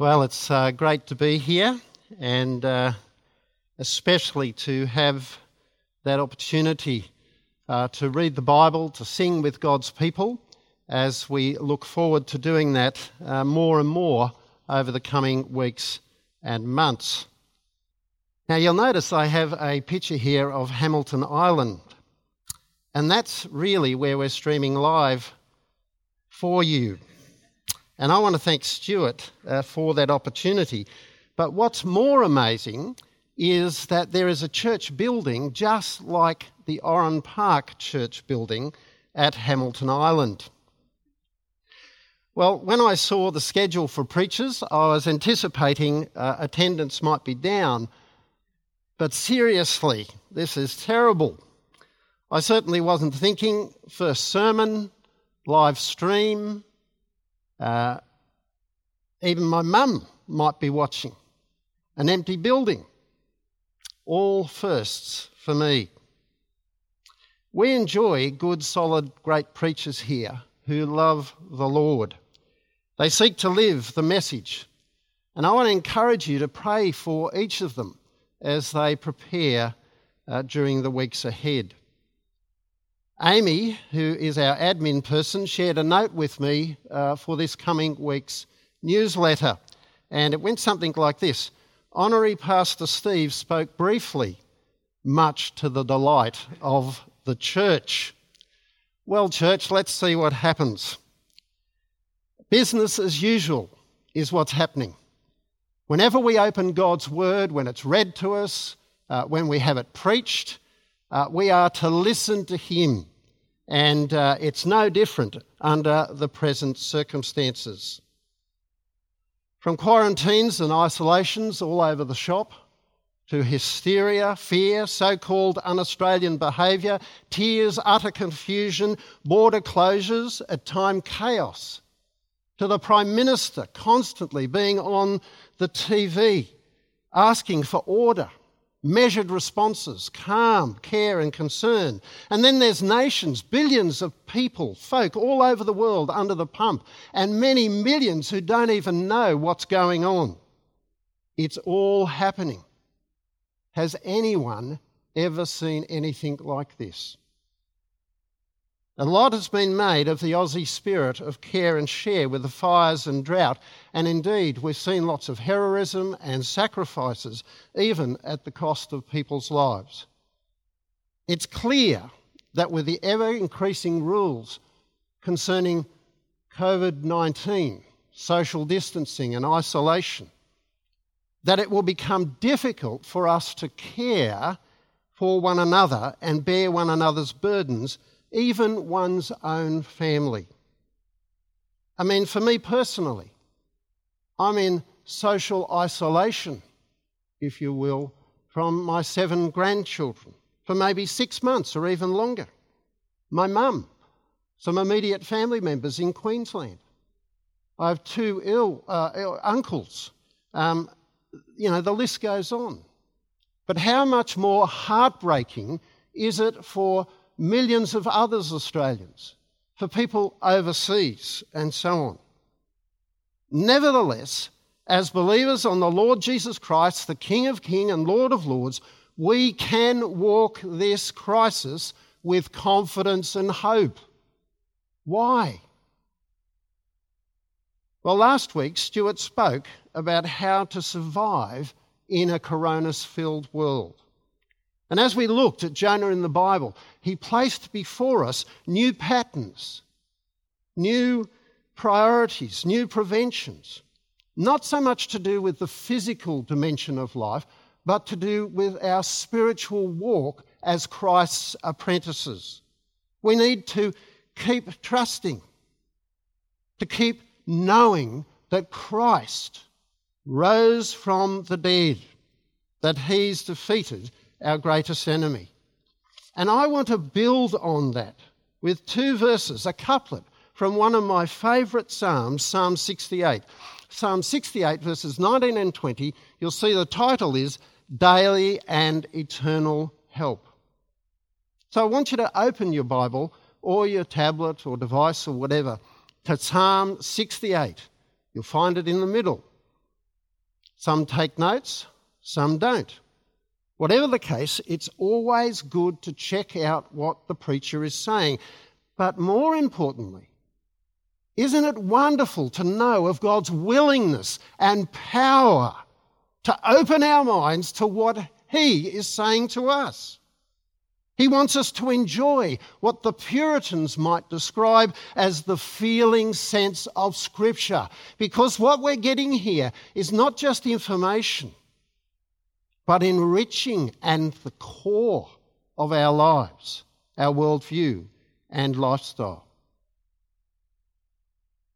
Well, it's uh, great to be here and uh, especially to have that opportunity uh, to read the Bible, to sing with God's people as we look forward to doing that uh, more and more over the coming weeks and months. Now, you'll notice I have a picture here of Hamilton Island, and that's really where we're streaming live for you. And I want to thank Stuart uh, for that opportunity. But what's more amazing is that there is a church building just like the Oran Park church building at Hamilton Island. Well, when I saw the schedule for preachers, I was anticipating uh, attendance might be down. But seriously, this is terrible. I certainly wasn't thinking first sermon, live stream, uh, even my mum might be watching. An empty building. All firsts for me. We enjoy good, solid, great preachers here who love the Lord. They seek to live the message. And I want to encourage you to pray for each of them as they prepare uh, during the weeks ahead. Amy, who is our admin person, shared a note with me uh, for this coming week's newsletter. And it went something like this Honorary Pastor Steve spoke briefly, much to the delight of the church. Well, church, let's see what happens. Business as usual is what's happening. Whenever we open God's word, when it's read to us, uh, when we have it preached, uh, we are to listen to Him and uh, it's no different under the present circumstances. From quarantines and isolations all over the shop, to hysteria, fear, so called un Australian behaviour, tears, utter confusion, border closures, at time chaos, to the Prime Minister constantly being on the TV asking for order measured responses, calm, care, and concern. And then there's nations, billions of people, folk all over the world under the pump, and many millions who don't even know what's going on. It's all happening. Has anyone ever seen anything like this? A lot has been made of the Aussie spirit of care and share with the fires and drought, and indeed we've seen lots of heroism and sacrifices, even at the cost of people's lives. It's clear that with the ever increasing rules concerning COVID 19, social distancing, and isolation, that it will become difficult for us to care for one another and bear one another's burdens even one's own family. I mean, for me personally, I'm in social isolation, if you will, from my seven grandchildren for maybe six months or even longer. My mum, some immediate family members in Queensland. I have two ill, uh, Ill uncles. Um, you know, the list goes on. But how much more heartbreaking is it for millions of others Australians, for people overseas, and so on. Nevertheless, as believers on the Lord Jesus Christ, the King of Kings and Lord of Lords, we can walk this crisis with confidence and hope. Why? Well, last week, Stuart spoke about how to survive in a coronavirus filled world. And as we looked at Jonah in the Bible, he placed before us new patterns, new priorities, new preventions. Not so much to do with the physical dimension of life, but to do with our spiritual walk as Christ's apprentices. We need to keep trusting, to keep knowing that Christ rose from the dead, that he's defeated our greatest enemy. And I want to build on that with two verses, a couplet from one of my favourite Psalms, Psalm 68. Psalm 68, verses 19 and 20, you'll see the title is Daily and Eternal Help. So I want you to open your Bible or your tablet or device or whatever to Psalm 68. You'll find it in the middle. Some take notes, some don't. Whatever the case, it's always good to check out what the preacher is saying. But more importantly, isn't it wonderful to know of God's willingness and power to open our minds to what He is saying to us? He wants us to enjoy what the Puritans might describe as the feeling sense of Scripture, because what we're getting here is not just information, but enriching and the core of our lives, our worldview and lifestyle.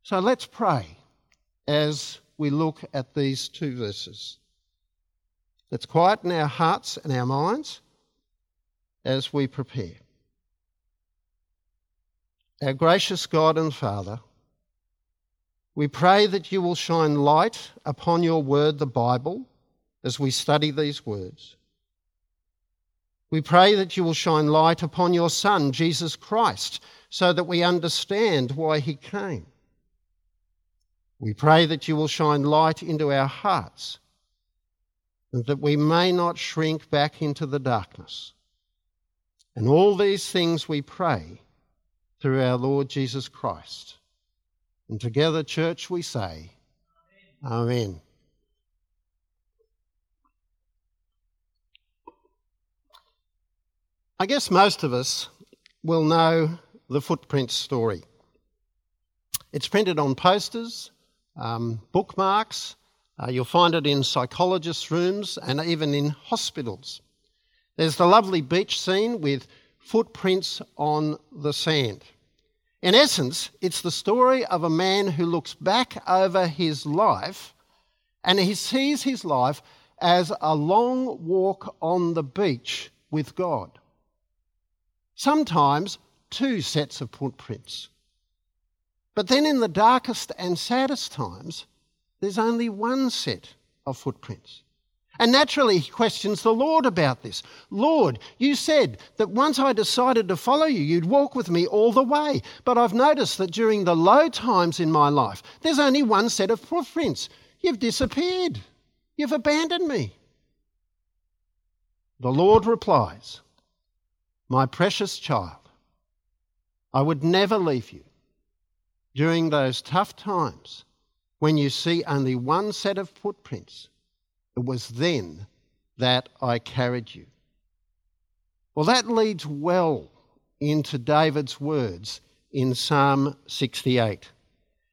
So let's pray as we look at these two verses. Let's quieten our hearts and our minds as we prepare. Our gracious God and Father, we pray that you will shine light upon your word, the Bible, as we study these words. We pray that you will shine light upon your Son, Jesus Christ, so that we understand why he came. We pray that you will shine light into our hearts and that we may not shrink back into the darkness and all these things we pray through our Lord Jesus Christ. And together, church, we say, Amen. Amen. I guess most of us will know the footprint story. It's printed on posters, um, bookmarks. Uh, you'll find it in psychologists' rooms and even in hospitals. There's the lovely beach scene with footprints on the sand. In essence, it's the story of a man who looks back over his life and he sees his life as a long walk on the beach with God. Sometimes two sets of footprints. But then in the darkest and saddest times, there's only one set of footprints. And naturally, he questions the Lord about this. Lord, you said that once I decided to follow you, you'd walk with me all the way. But I've noticed that during the low times in my life, there's only one set of footprints. You've disappeared. You've abandoned me. The Lord replies, My precious child, I would never leave you. During those tough times, when you see only one set of footprints, it was then that I carried you. Well, that leads well into David's words in Psalm 68.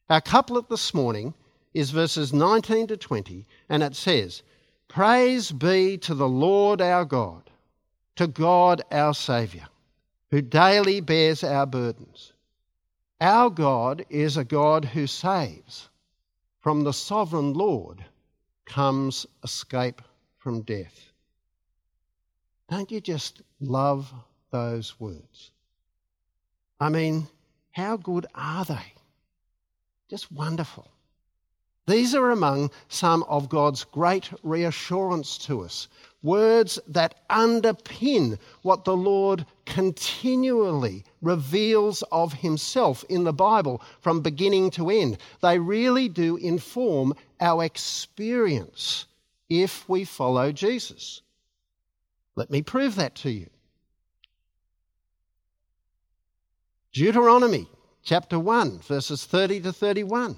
Our couplet this morning is verses 19 to 20, and it says, Praise be to the Lord our God, to God our Saviour, who daily bears our burdens. Our God is a God who saves. From the sovereign Lord comes escape from death. Don't you just love those words? I mean, how good are they? Just wonderful. These are among some of God's great reassurance to us, words that underpin what the Lord continually reveals of Himself in the Bible from beginning to end. They really do inform our experience if we follow Jesus. Let me prove that to you. Deuteronomy chapter 1, verses 30 to 31.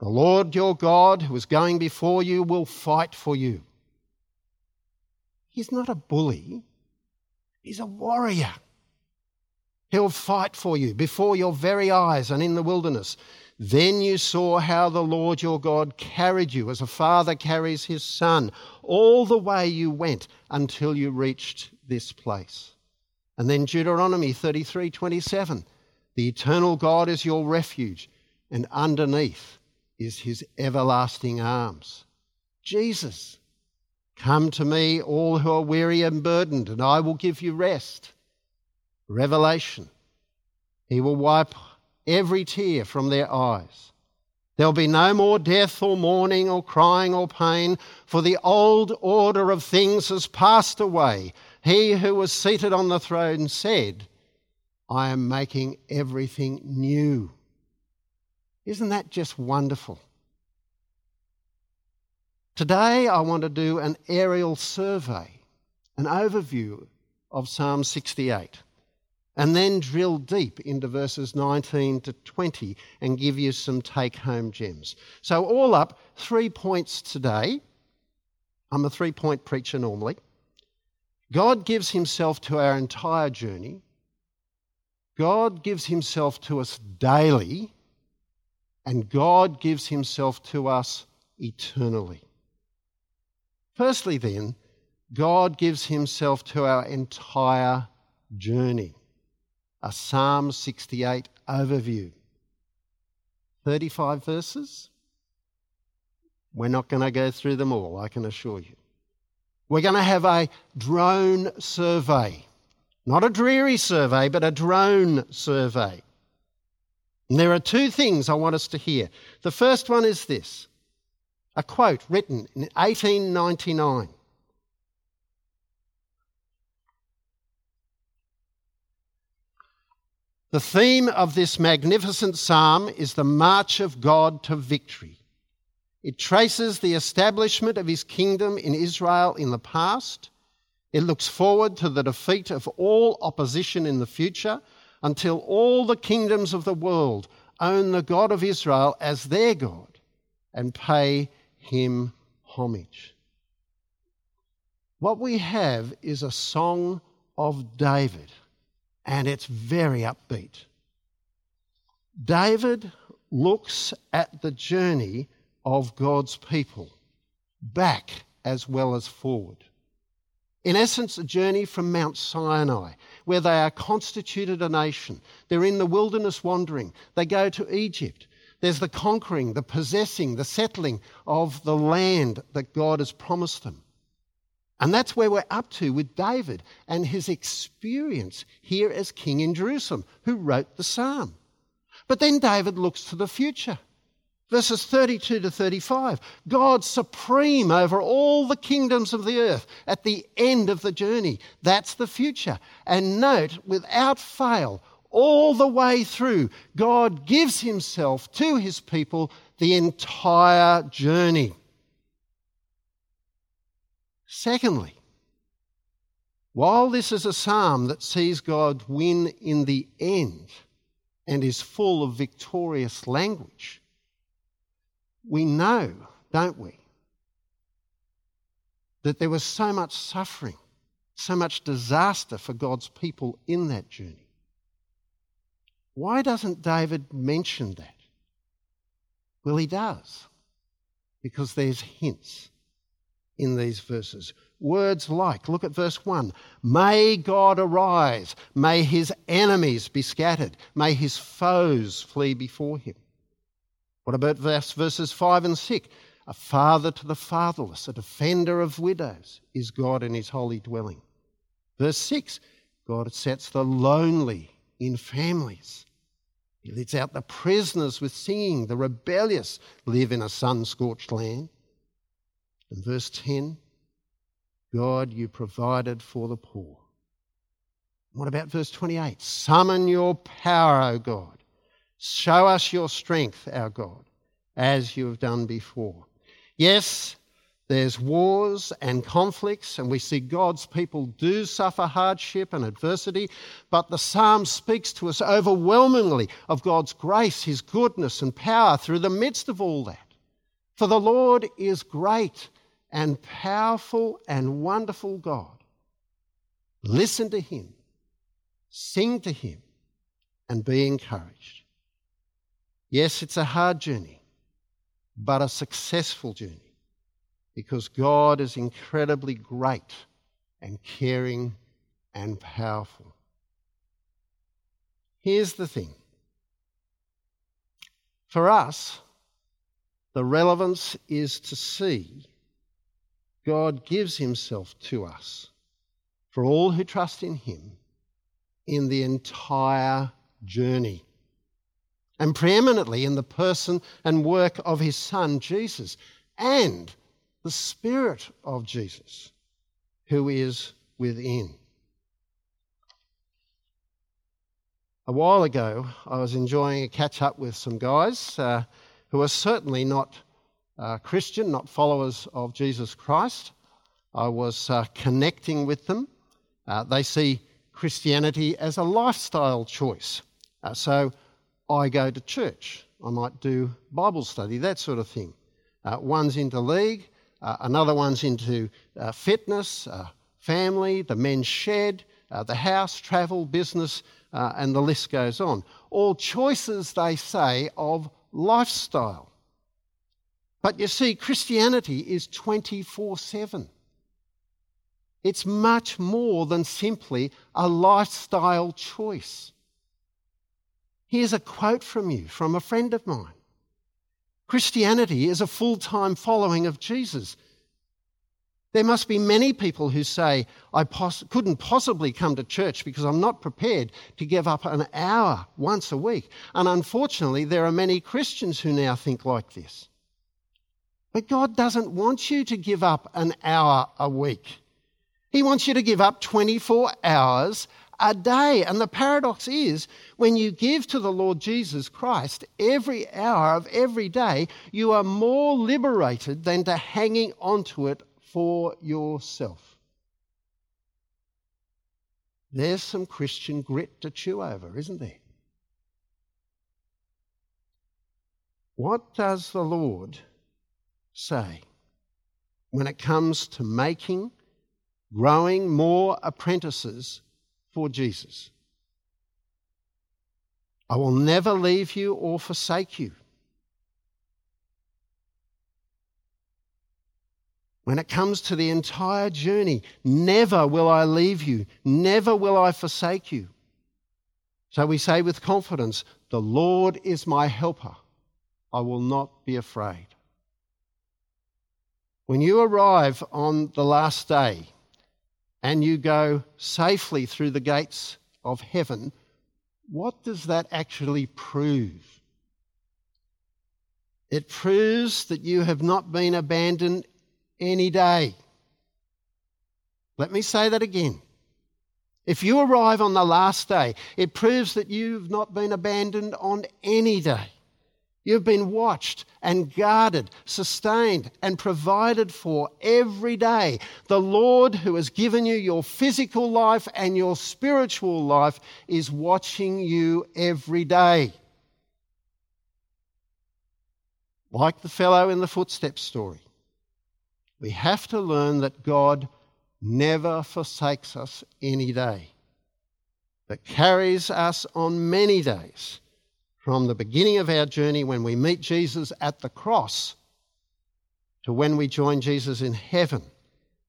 The Lord your God, who is going before you, will fight for you. He's not a bully, he's a warrior. He'll fight for you before your very eyes and in the wilderness. Then you saw how the Lord your God carried you as a father carries his son all the way you went until you reached this place. And then Deuteronomy 33 27. The eternal God is your refuge, and underneath is his everlasting arms. Jesus, come to me, all who are weary and burdened, and I will give you rest. Revelation. He will wipe every tear from their eyes. There'll be no more death or mourning or crying or pain, for the old order of things has passed away. He who was seated on the throne said, I am making everything new. Isn't that just wonderful? Today, I want to do an aerial survey, an overview of Psalm 68, and then drill deep into verses 19 to 20 and give you some take home gems. So, all up, three points today. I'm a three point preacher normally. God gives himself to our entire journey. God gives himself to us daily. And God gives himself to us eternally. Firstly, then, God gives himself to our entire journey. A Psalm 68 overview. 35 verses. We're not going to go through them all, I can assure you. We're going to have a drone survey. Not a dreary survey, but a drone survey. And there are two things I want us to hear. The first one is this a quote written in 1899. The theme of this magnificent psalm is the march of God to victory. It traces the establishment of his kingdom in Israel in the past. It looks forward to the defeat of all opposition in the future until all the kingdoms of the world own the God of Israel as their God and pay him homage. What we have is a song of David, and it's very upbeat. David looks at the journey of God's people, back as well as forward. In essence, a journey from Mount Sinai, where they are constituted a nation. They're in the wilderness wandering. They go to Egypt. There's the conquering, the possessing, the settling of the land that God has promised them. And that's where we're up to with David and his experience here as king in Jerusalem, who wrote the psalm. But then David looks to the future. Verses 32 to 35 God supreme over all the kingdoms of the earth at the end of the journey. That's the future. And note, without fail, all the way through, God gives Himself to His people the entire journey. Secondly, while this is a psalm that sees God win in the end and is full of victorious language, we know, don't we, that there was so much suffering, so much disaster for God's people in that journey. Why doesn't David mention that? Well, he does, because there's hints in these verses. Words like, look at verse 1 May God arise, may his enemies be scattered, may his foes flee before him. What about verse, verses 5 and 6? A father to the fatherless, a defender of widows is God in his holy dwelling. Verse 6 God sets the lonely in families. He lets out the prisoners with singing. The rebellious live in a sun scorched land. In verse 10 God, you provided for the poor. What about verse 28? Summon your power, O God. Show us your strength, our God, as you have done before. Yes, there's wars and conflicts, and we see God's people do suffer hardship and adversity, but the psalm speaks to us overwhelmingly of God's grace, His goodness, and power through the midst of all that. For the Lord is great and powerful and wonderful God. Listen to Him, sing to Him, and be encouraged. Yes, it's a hard journey, but a successful journey because God is incredibly great and caring and powerful. Here's the thing for us, the relevance is to see God gives Himself to us for all who trust in Him in the entire journey. And preeminently in the person and work of His Son, Jesus, and the Spirit of Jesus who is within. A while ago, I was enjoying a catch up with some guys uh, who are certainly not uh, Christian, not followers of Jesus Christ. I was uh, connecting with them. Uh, they see Christianity as a lifestyle choice. Uh, so I go to church. I might do Bible study, that sort of thing. Uh, one's into league, another one's into uh, fitness, uh, family, the men's shed, uh, the house, travel, business, uh, and the list goes on. All choices, they say, of lifestyle. But you see, Christianity is 24 7. It's much more than simply a lifestyle choice. Here's a quote from you from a friend of mine Christianity is a full time following of Jesus. There must be many people who say, I couldn't possibly come to church because I'm not prepared to give up an hour once a week. And unfortunately, there are many Christians who now think like this. But God doesn't want you to give up an hour a week. He wants you to give up 24 hours a day. And the paradox is when you give to the Lord Jesus Christ every hour of every day, you are more liberated than to hanging onto it for yourself. There's some Christian grit to chew over, isn't there? What does the Lord say when it comes to making, growing more apprentices for Jesus? I will never leave you or forsake you. When it comes to the entire journey, never will I leave you, never will I forsake you. So we say with confidence, The Lord is my helper. I will not be afraid. When you arrive on the last day and you go safely through the gates of heaven, what does that actually prove? It proves that you have not been abandoned any day. Let me say that again. If you arrive on the last day, it proves that you've not been abandoned on any day. You've been watched and guarded, sustained and provided for every day. The Lord, who has given you your physical life and your spiritual life, is watching you every day. Like the fellow in the footsteps story. We have to learn that God never forsakes us any day, but carries us on many days from the beginning of our journey when we meet Jesus at the cross to when we join Jesus in heaven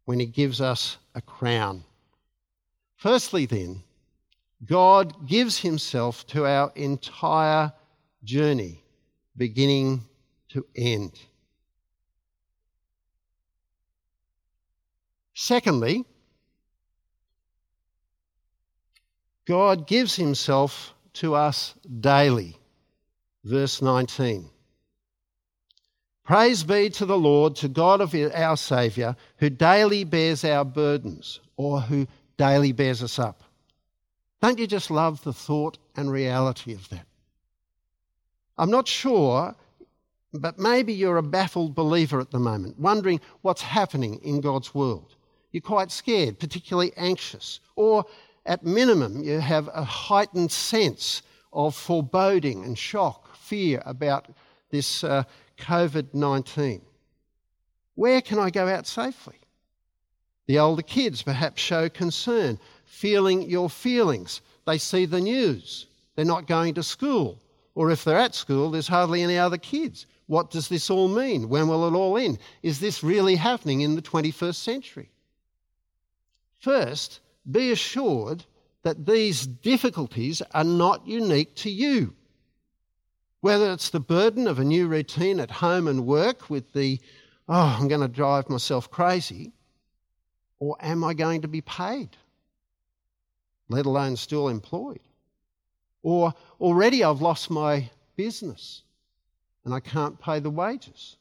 when he gives us a crown. Firstly, then, God gives himself to our entire journey, beginning to end. Secondly, God gives himself to us daily. Verse 19. Praise be to the Lord, to God of our Saviour, who daily bears our burdens, or who daily bears us up. Don't you just love the thought and reality of that? I'm not sure, but maybe you're a baffled believer at the moment, wondering what's happening in God's world. You're quite scared, particularly anxious. Or at minimum, you have a heightened sense of foreboding and shock, fear about this uh, COVID 19. Where can I go out safely? The older kids perhaps show concern, feeling your feelings. They see the news. They're not going to school. Or if they're at school, there's hardly any other kids. What does this all mean? When will it all end? Is this really happening in the 21st century? First, be assured that these difficulties are not unique to you. Whether it's the burden of a new routine at home and work with the, oh, I'm going to drive myself crazy, or am I going to be paid, let alone still employed? Or already I've lost my business and I can't pay the wages.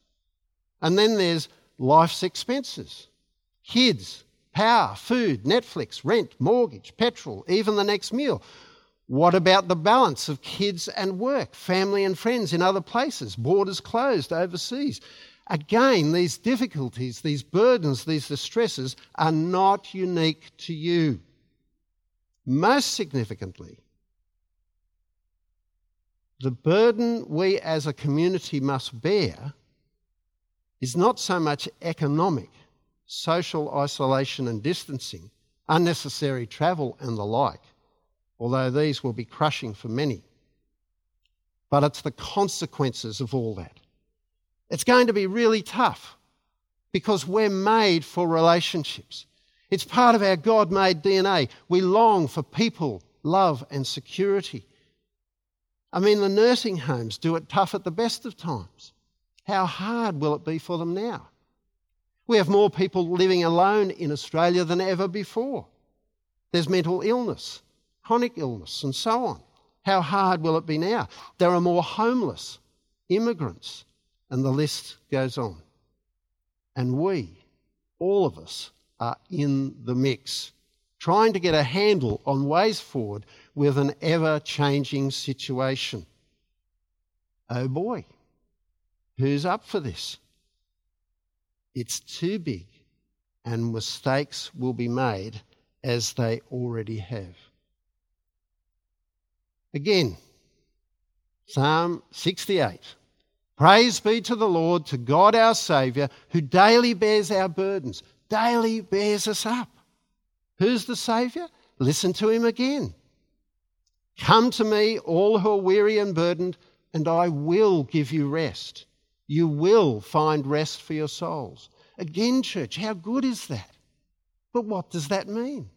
And then there's life's expenses, kids, power, food, Netflix, rent, mortgage, petrol, even the next meal. What about the balance of kids and work, family and friends in other places, borders closed overseas? Again, these difficulties, these burdens, these distresses are not unique to you. Most significantly, the burden we as a community must bear is not so much economic, social isolation and distancing, unnecessary travel and the like, although these will be crushing for many, but it's the consequences of all that. It's going to be really tough because we're made for relationships. It's part of our God made DNA. We long for people, love, and security. I mean, the nursing homes do it tough at the best of times. How hard will it be for them now? We have more people living alone in Australia than ever before. There's mental illness, chronic illness, and so on. How hard will it be now? There are more homeless, immigrants, and the list goes on. And we, all of us, are in the mix, trying to get a handle on ways forward with an ever changing situation. Oh boy, who's up for this? It's too big, and mistakes will be made as they already have. Again, Psalm 68. Praise be to the Lord, to God our Saviour, who daily bears our burdens, daily bears us up. Who's the Saviour? Listen to him again. Come to me, all who are weary and burdened, and I will give you rest. You will find rest for your souls. Again, church, how good is that? But what does that mean?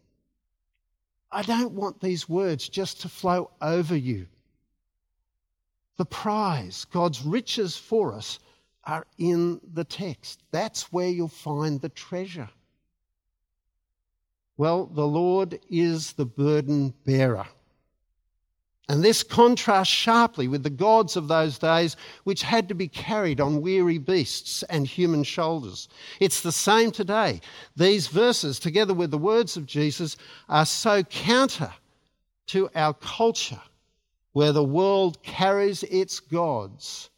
I don't want these words just to flow over you the prize, God's riches for us, are in the text. That's where you'll find the treasure. Well, the Lord is the burden bearer. And this contrasts sharply with the gods of those days, which had to be carried on weary beasts and human shoulders. It's the same today. These verses, together with the words of Jesus, are so counter to our culture where the world carries its gods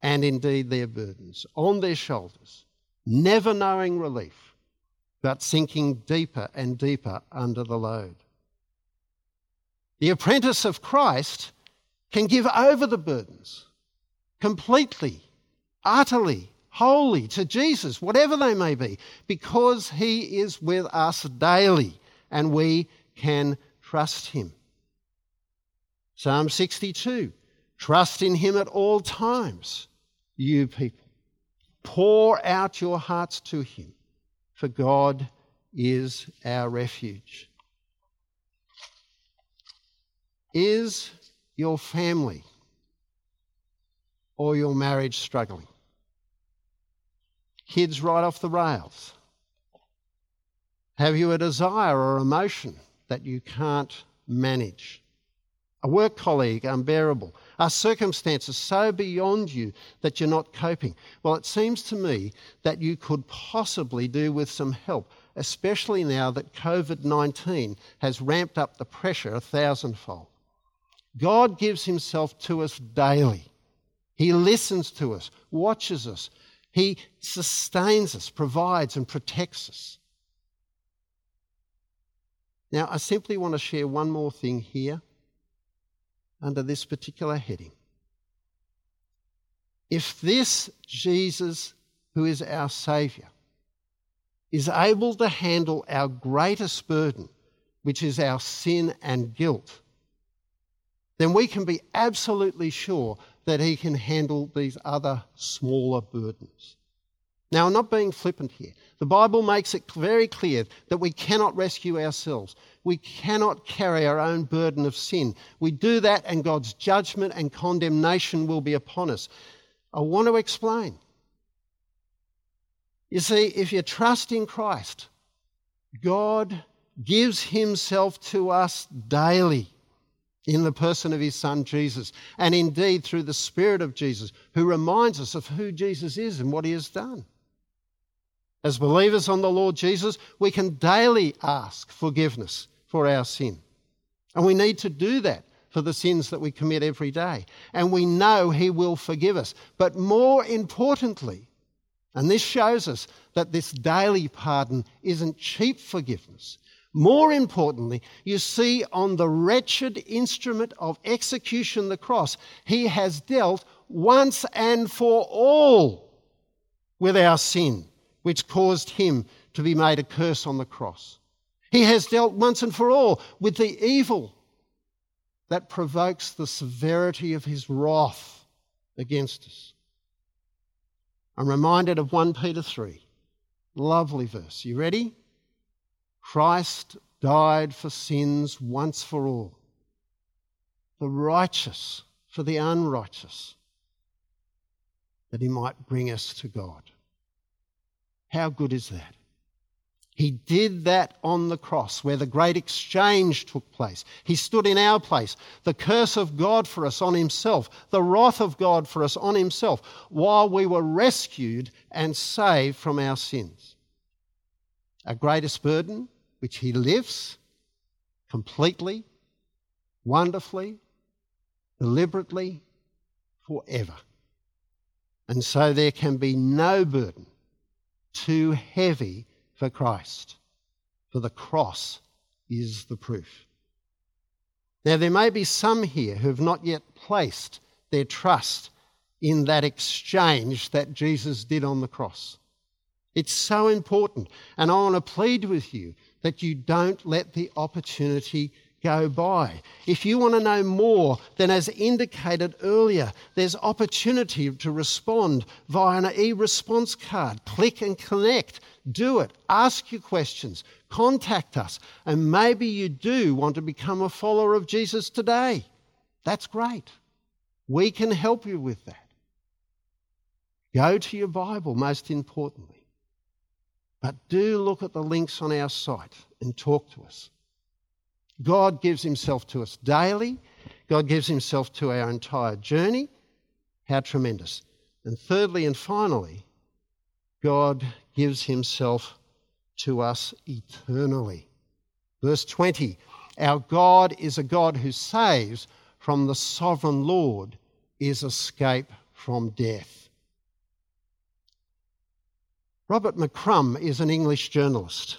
and indeed their burdens on their shoulders, never knowing relief, but sinking deeper and deeper under the load. The apprentice of Christ can give over the burdens completely, utterly, wholly to Jesus, whatever they may be, because he is with us daily and we can trust him. Psalm 62 Trust in him at all times, you people. Pour out your hearts to him, for God is our refuge. Is your family or your marriage struggling? Kids right off the rails? Have you a desire or emotion that you can't manage? a work colleague unbearable, are circumstances so beyond you that you're not coping? Well, it seems to me that you could possibly do with some help, especially now that COVID 19 has ramped up the pressure a thousandfold. God gives Himself to us daily. He listens to us, watches us, He sustains us, provides, and protects us. Now, I simply want to share one more thing here under this particular heading. If this Jesus, who is our Saviour, is able to handle our greatest burden, which is our sin and guilt, then we can be absolutely sure that He can handle these other smaller burdens. Now, I'm not being flippant here. The Bible makes it very clear that we cannot rescue ourselves. We cannot carry our own burden of sin. We do that, and God's judgment and condemnation will be upon us. I want to explain. You see, if you trust in Christ, God gives Himself to us daily in the person of His Son Jesus, and indeed through the Spirit of Jesus, who reminds us of who Jesus is and what He has done. As believers on the Lord Jesus, we can daily ask forgiveness for our sin. And we need to do that for the sins that we commit every day. And we know He will forgive us. But more importantly, And this shows us that this daily pardon isn't cheap forgiveness. More importantly, you see on the wretched instrument of execution, the cross, he has dealt once and for all with our sin, which caused him to be made a curse on the cross. He has dealt once and for all with the evil that provokes the severity of his wrath against us. I'm reminded of 1 Peter 3. Lovely verse. You ready? Christ died for sins once for all, the righteous for the unrighteous, that he might bring us to God. How good is that? He did that on the cross where the great exchange took place. He stood in our place. The curse of God for us on himself, the wrath of God for us on himself, while we were rescued and saved from our sins. Our greatest burden, which he lives completely, wonderfully, deliberately, forever. And so there can be no burden too heavy for Christ, for the cross is the proof. Now, there may be some here who have not yet placed their trust in that exchange that Jesus did on the cross. It's so important, and I want to plead with you that you don't let the opportunity go by. If you want to know more, then as indicated earlier, there's opportunity to respond via an e-response card. Click and connect. Do it. Ask your questions. Contact us. And maybe you do want to become a follower of Jesus today. That's great. We can help you with that. Go to your Bible, most importantly. But do look at the links on our site and talk to us. God gives himself to us daily. God gives himself to our entire journey. How tremendous. And thirdly and finally, God gives himself to us eternally. Verse 20 Our God is a God who saves, from the sovereign Lord is escape from death. Robert McCrum is an English journalist.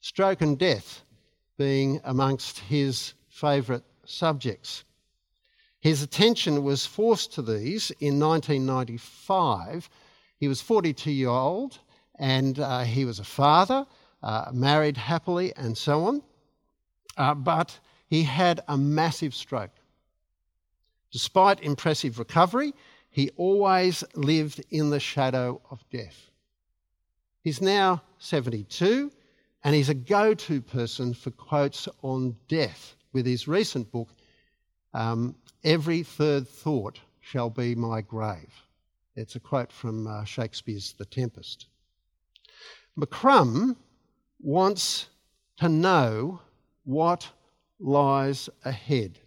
Stroke and death being amongst his favourite subjects. His attention was forced to these in 1995. He was 42 years old and uh, he was a father, uh, married happily, and so on. Uh, but he had a massive stroke. Despite impressive recovery, he always lived in the shadow of death. He's now 72 and he's a go to person for quotes on death with his recent book, um, Every Third Thought Shall Be My Grave. It's a quote from uh, Shakespeare's The Tempest. McCrum wants to know what lies ahead.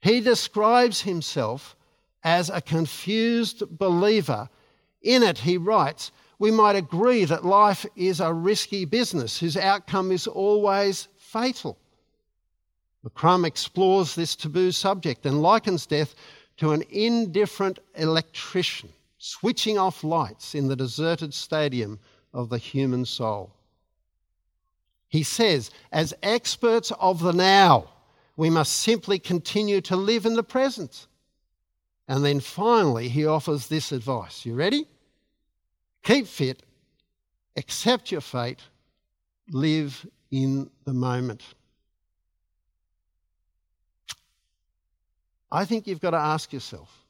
He describes himself as a confused believer. In it, he writes, we might agree that life is a risky business whose outcome is always fatal. McCrum explores this taboo subject and likens death to an indifferent electrician switching off lights in the deserted stadium of the human soul. He says, as experts of the now, we must simply continue to live in the present. And then finally, he offers this advice. You ready? Keep fit, accept your fate, live in the moment. I think you've got to ask yourself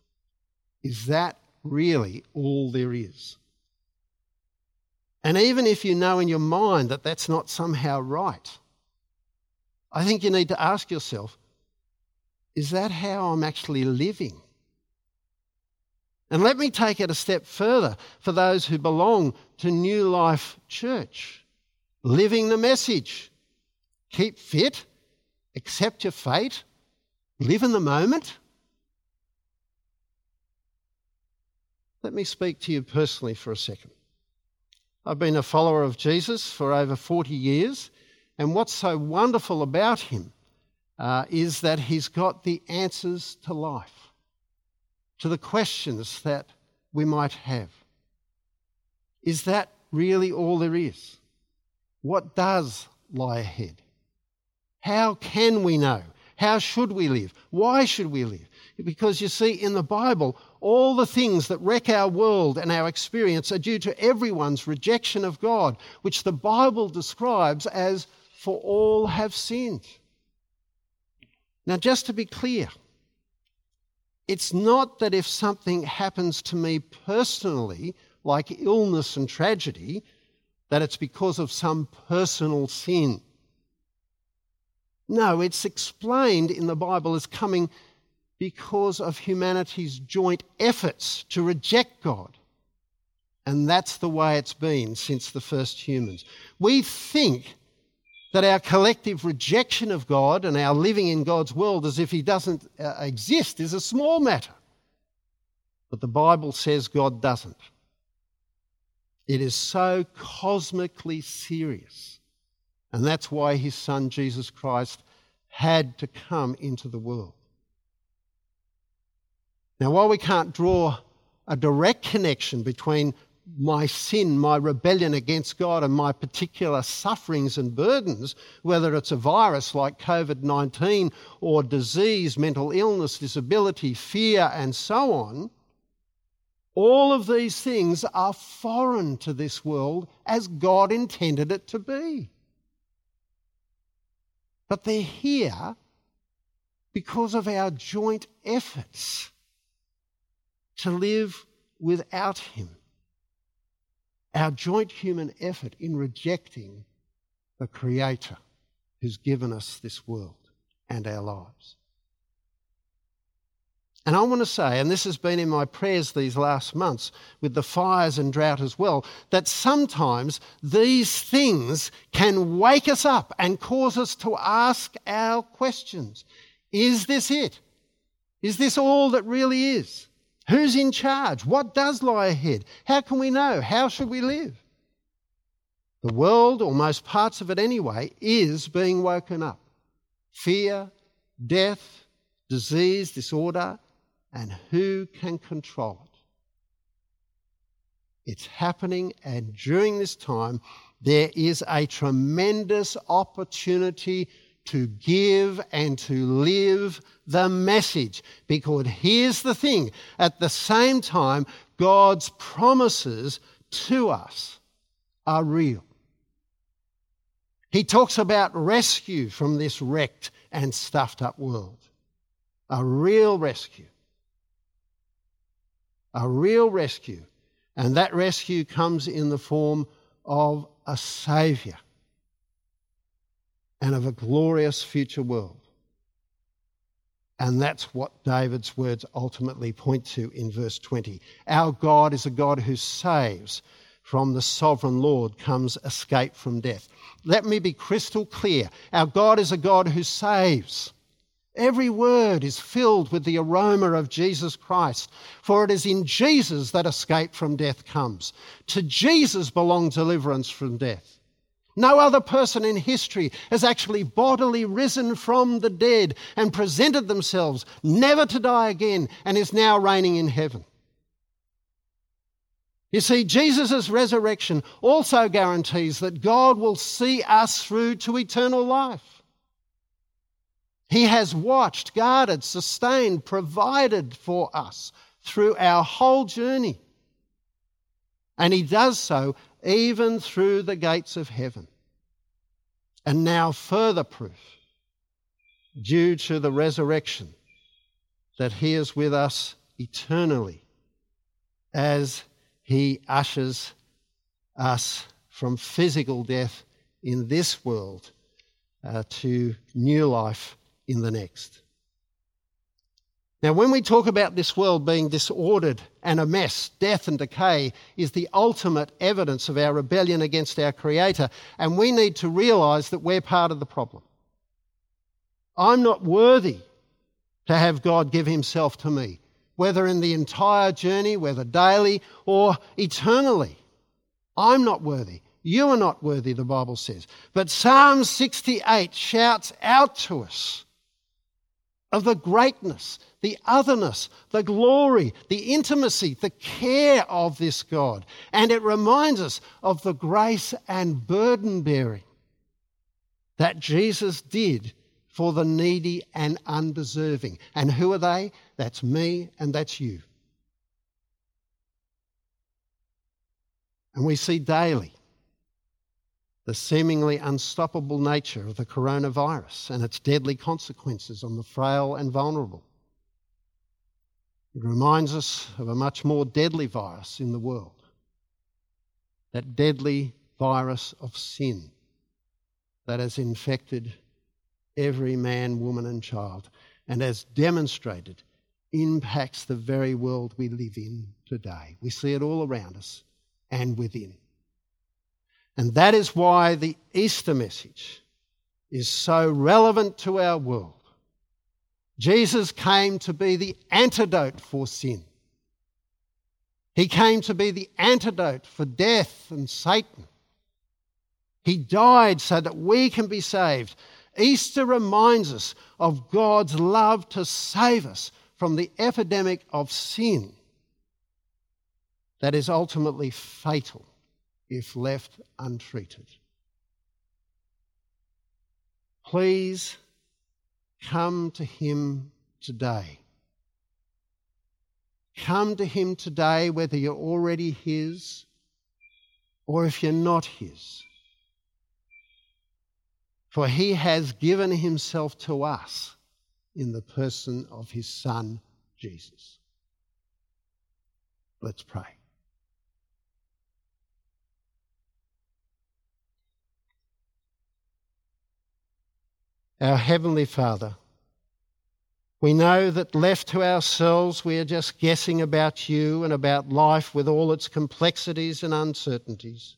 is that really all there is? And even if you know in your mind that that's not somehow right, I think you need to ask yourself is that how I'm actually living? And let me take it a step further for those who belong to New Life Church. Living the message. Keep fit, accept your fate, live in the moment. Let me speak to you personally for a second. I've been a follower of Jesus for over 40 years, and what's so wonderful about him uh, is that he's got the answers to life to the questions that we might have. Is that really all there is? What does lie ahead? How can we know? How should we live? Why should we live? Because you see, in the Bible, all the things that wreck our world and our experience are due to everyone's rejection of God, which the Bible describes as for all have sinned. Now, just to be clear, it's not that if something happens to me personally, like illness and tragedy, that it's because of some personal sin. No, it's explained in the Bible as coming because of humanity's joint efforts to reject God. And that's the way it's been since the first humans. We think that our collective rejection of God and our living in God's world as if He doesn't uh, exist is a small matter. But the Bible says God doesn't. It is so cosmically serious. And that's why His Son, Jesus Christ, had to come into the world. Now, while we can't draw a direct connection between my sin, my rebellion against God, and my particular sufferings and burdens, whether it's a virus like COVID 19 or disease, mental illness, disability, fear, and so on, all of these things are foreign to this world as God intended it to be. But they're here because of our joint efforts to live without Him our joint human effort in rejecting the Creator who's given us this world and our lives. And I want to say, and this has been in my prayers these last months with the fires and drought as well, that sometimes these things can wake us up and cause us to ask our questions. Is this it? Is this all that really is? Who's in charge? What does lie ahead? How can we know? How should we live? The world, or most parts of it anyway, is being woken up. Fear, death, disease, disorder, and who can control it? It's happening, and during this time, there is a tremendous opportunity to give and to live the message. Because here's the thing at the same time, God's promises to us are real. He talks about rescue from this wrecked and stuffed up world. A real rescue. A real rescue. And that rescue comes in the form of a Saviour and of a glorious future world. And that's what David's words ultimately point to in verse 20. Our God is a God who saves. From the sovereign Lord comes escape from death. Let me be crystal clear. Our God is a God who saves. Every word is filled with the aroma of Jesus Christ, for it is in Jesus that escape from death comes. To Jesus belongs deliverance from death. No other person in history has actually bodily risen from the dead and presented themselves never to die again and is now reigning in heaven. You see, Jesus' resurrection also guarantees that God will see us through to eternal life. He has watched, guarded, sustained, provided for us through our whole journey. And He does so even through the gates of heaven. And now, further proof, due to the resurrection, that He is with us eternally as He ushers us from physical death in this world uh, to new life in the next. Now, when we talk about this world being disordered and a mess, death and decay is the ultimate evidence of our rebellion against our Creator, and we need to realize that we're part of the problem. I'm not worthy to have God give Himself to me, whether in the entire journey, whether daily or eternally. I'm not worthy. You are not worthy, the Bible says. But Psalm 68 shouts out to us of the greatness, the otherness, the glory, the intimacy, the care of this God. And it reminds us of the grace and burden bearing that Jesus did for the needy and undeserving. And who are they? That's me and that's you. And we see daily the seemingly unstoppable nature of the coronavirus and its deadly consequences on the frail and vulnerable. It reminds us of a much more deadly virus in the world that deadly virus of sin that has infected every man, woman, and child, and has demonstrated impacts the very world we live in today. We see it all around us and within. And that is why the Easter message is so relevant to our world. Jesus came to be the antidote for sin. He came to be the antidote for death and Satan. He died so that we can be saved. Easter reminds us of God's love to save us from the epidemic of sin that is ultimately fatal if left untreated. Please come to Him today. Come to Him today, whether you're already His or if you're not His. For He has given Himself to us in the person of His Son, Jesus. Let's pray. Our Heavenly Father. We know that left to ourselves, we are just guessing about you and about life with all its complexities and uncertainties.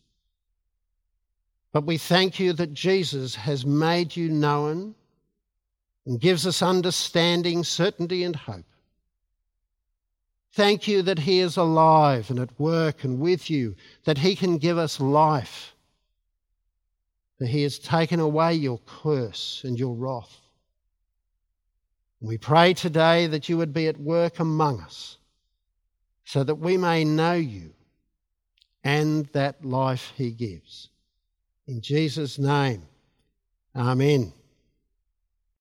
But we thank you that Jesus has made you known and gives us understanding, certainty, and hope. Thank you that He is alive and at work and with you, that He can give us life that He has taken away your curse and your wrath. We pray today that you would be at work among us so that we may know you and that life He gives. In Jesus' name, Amen.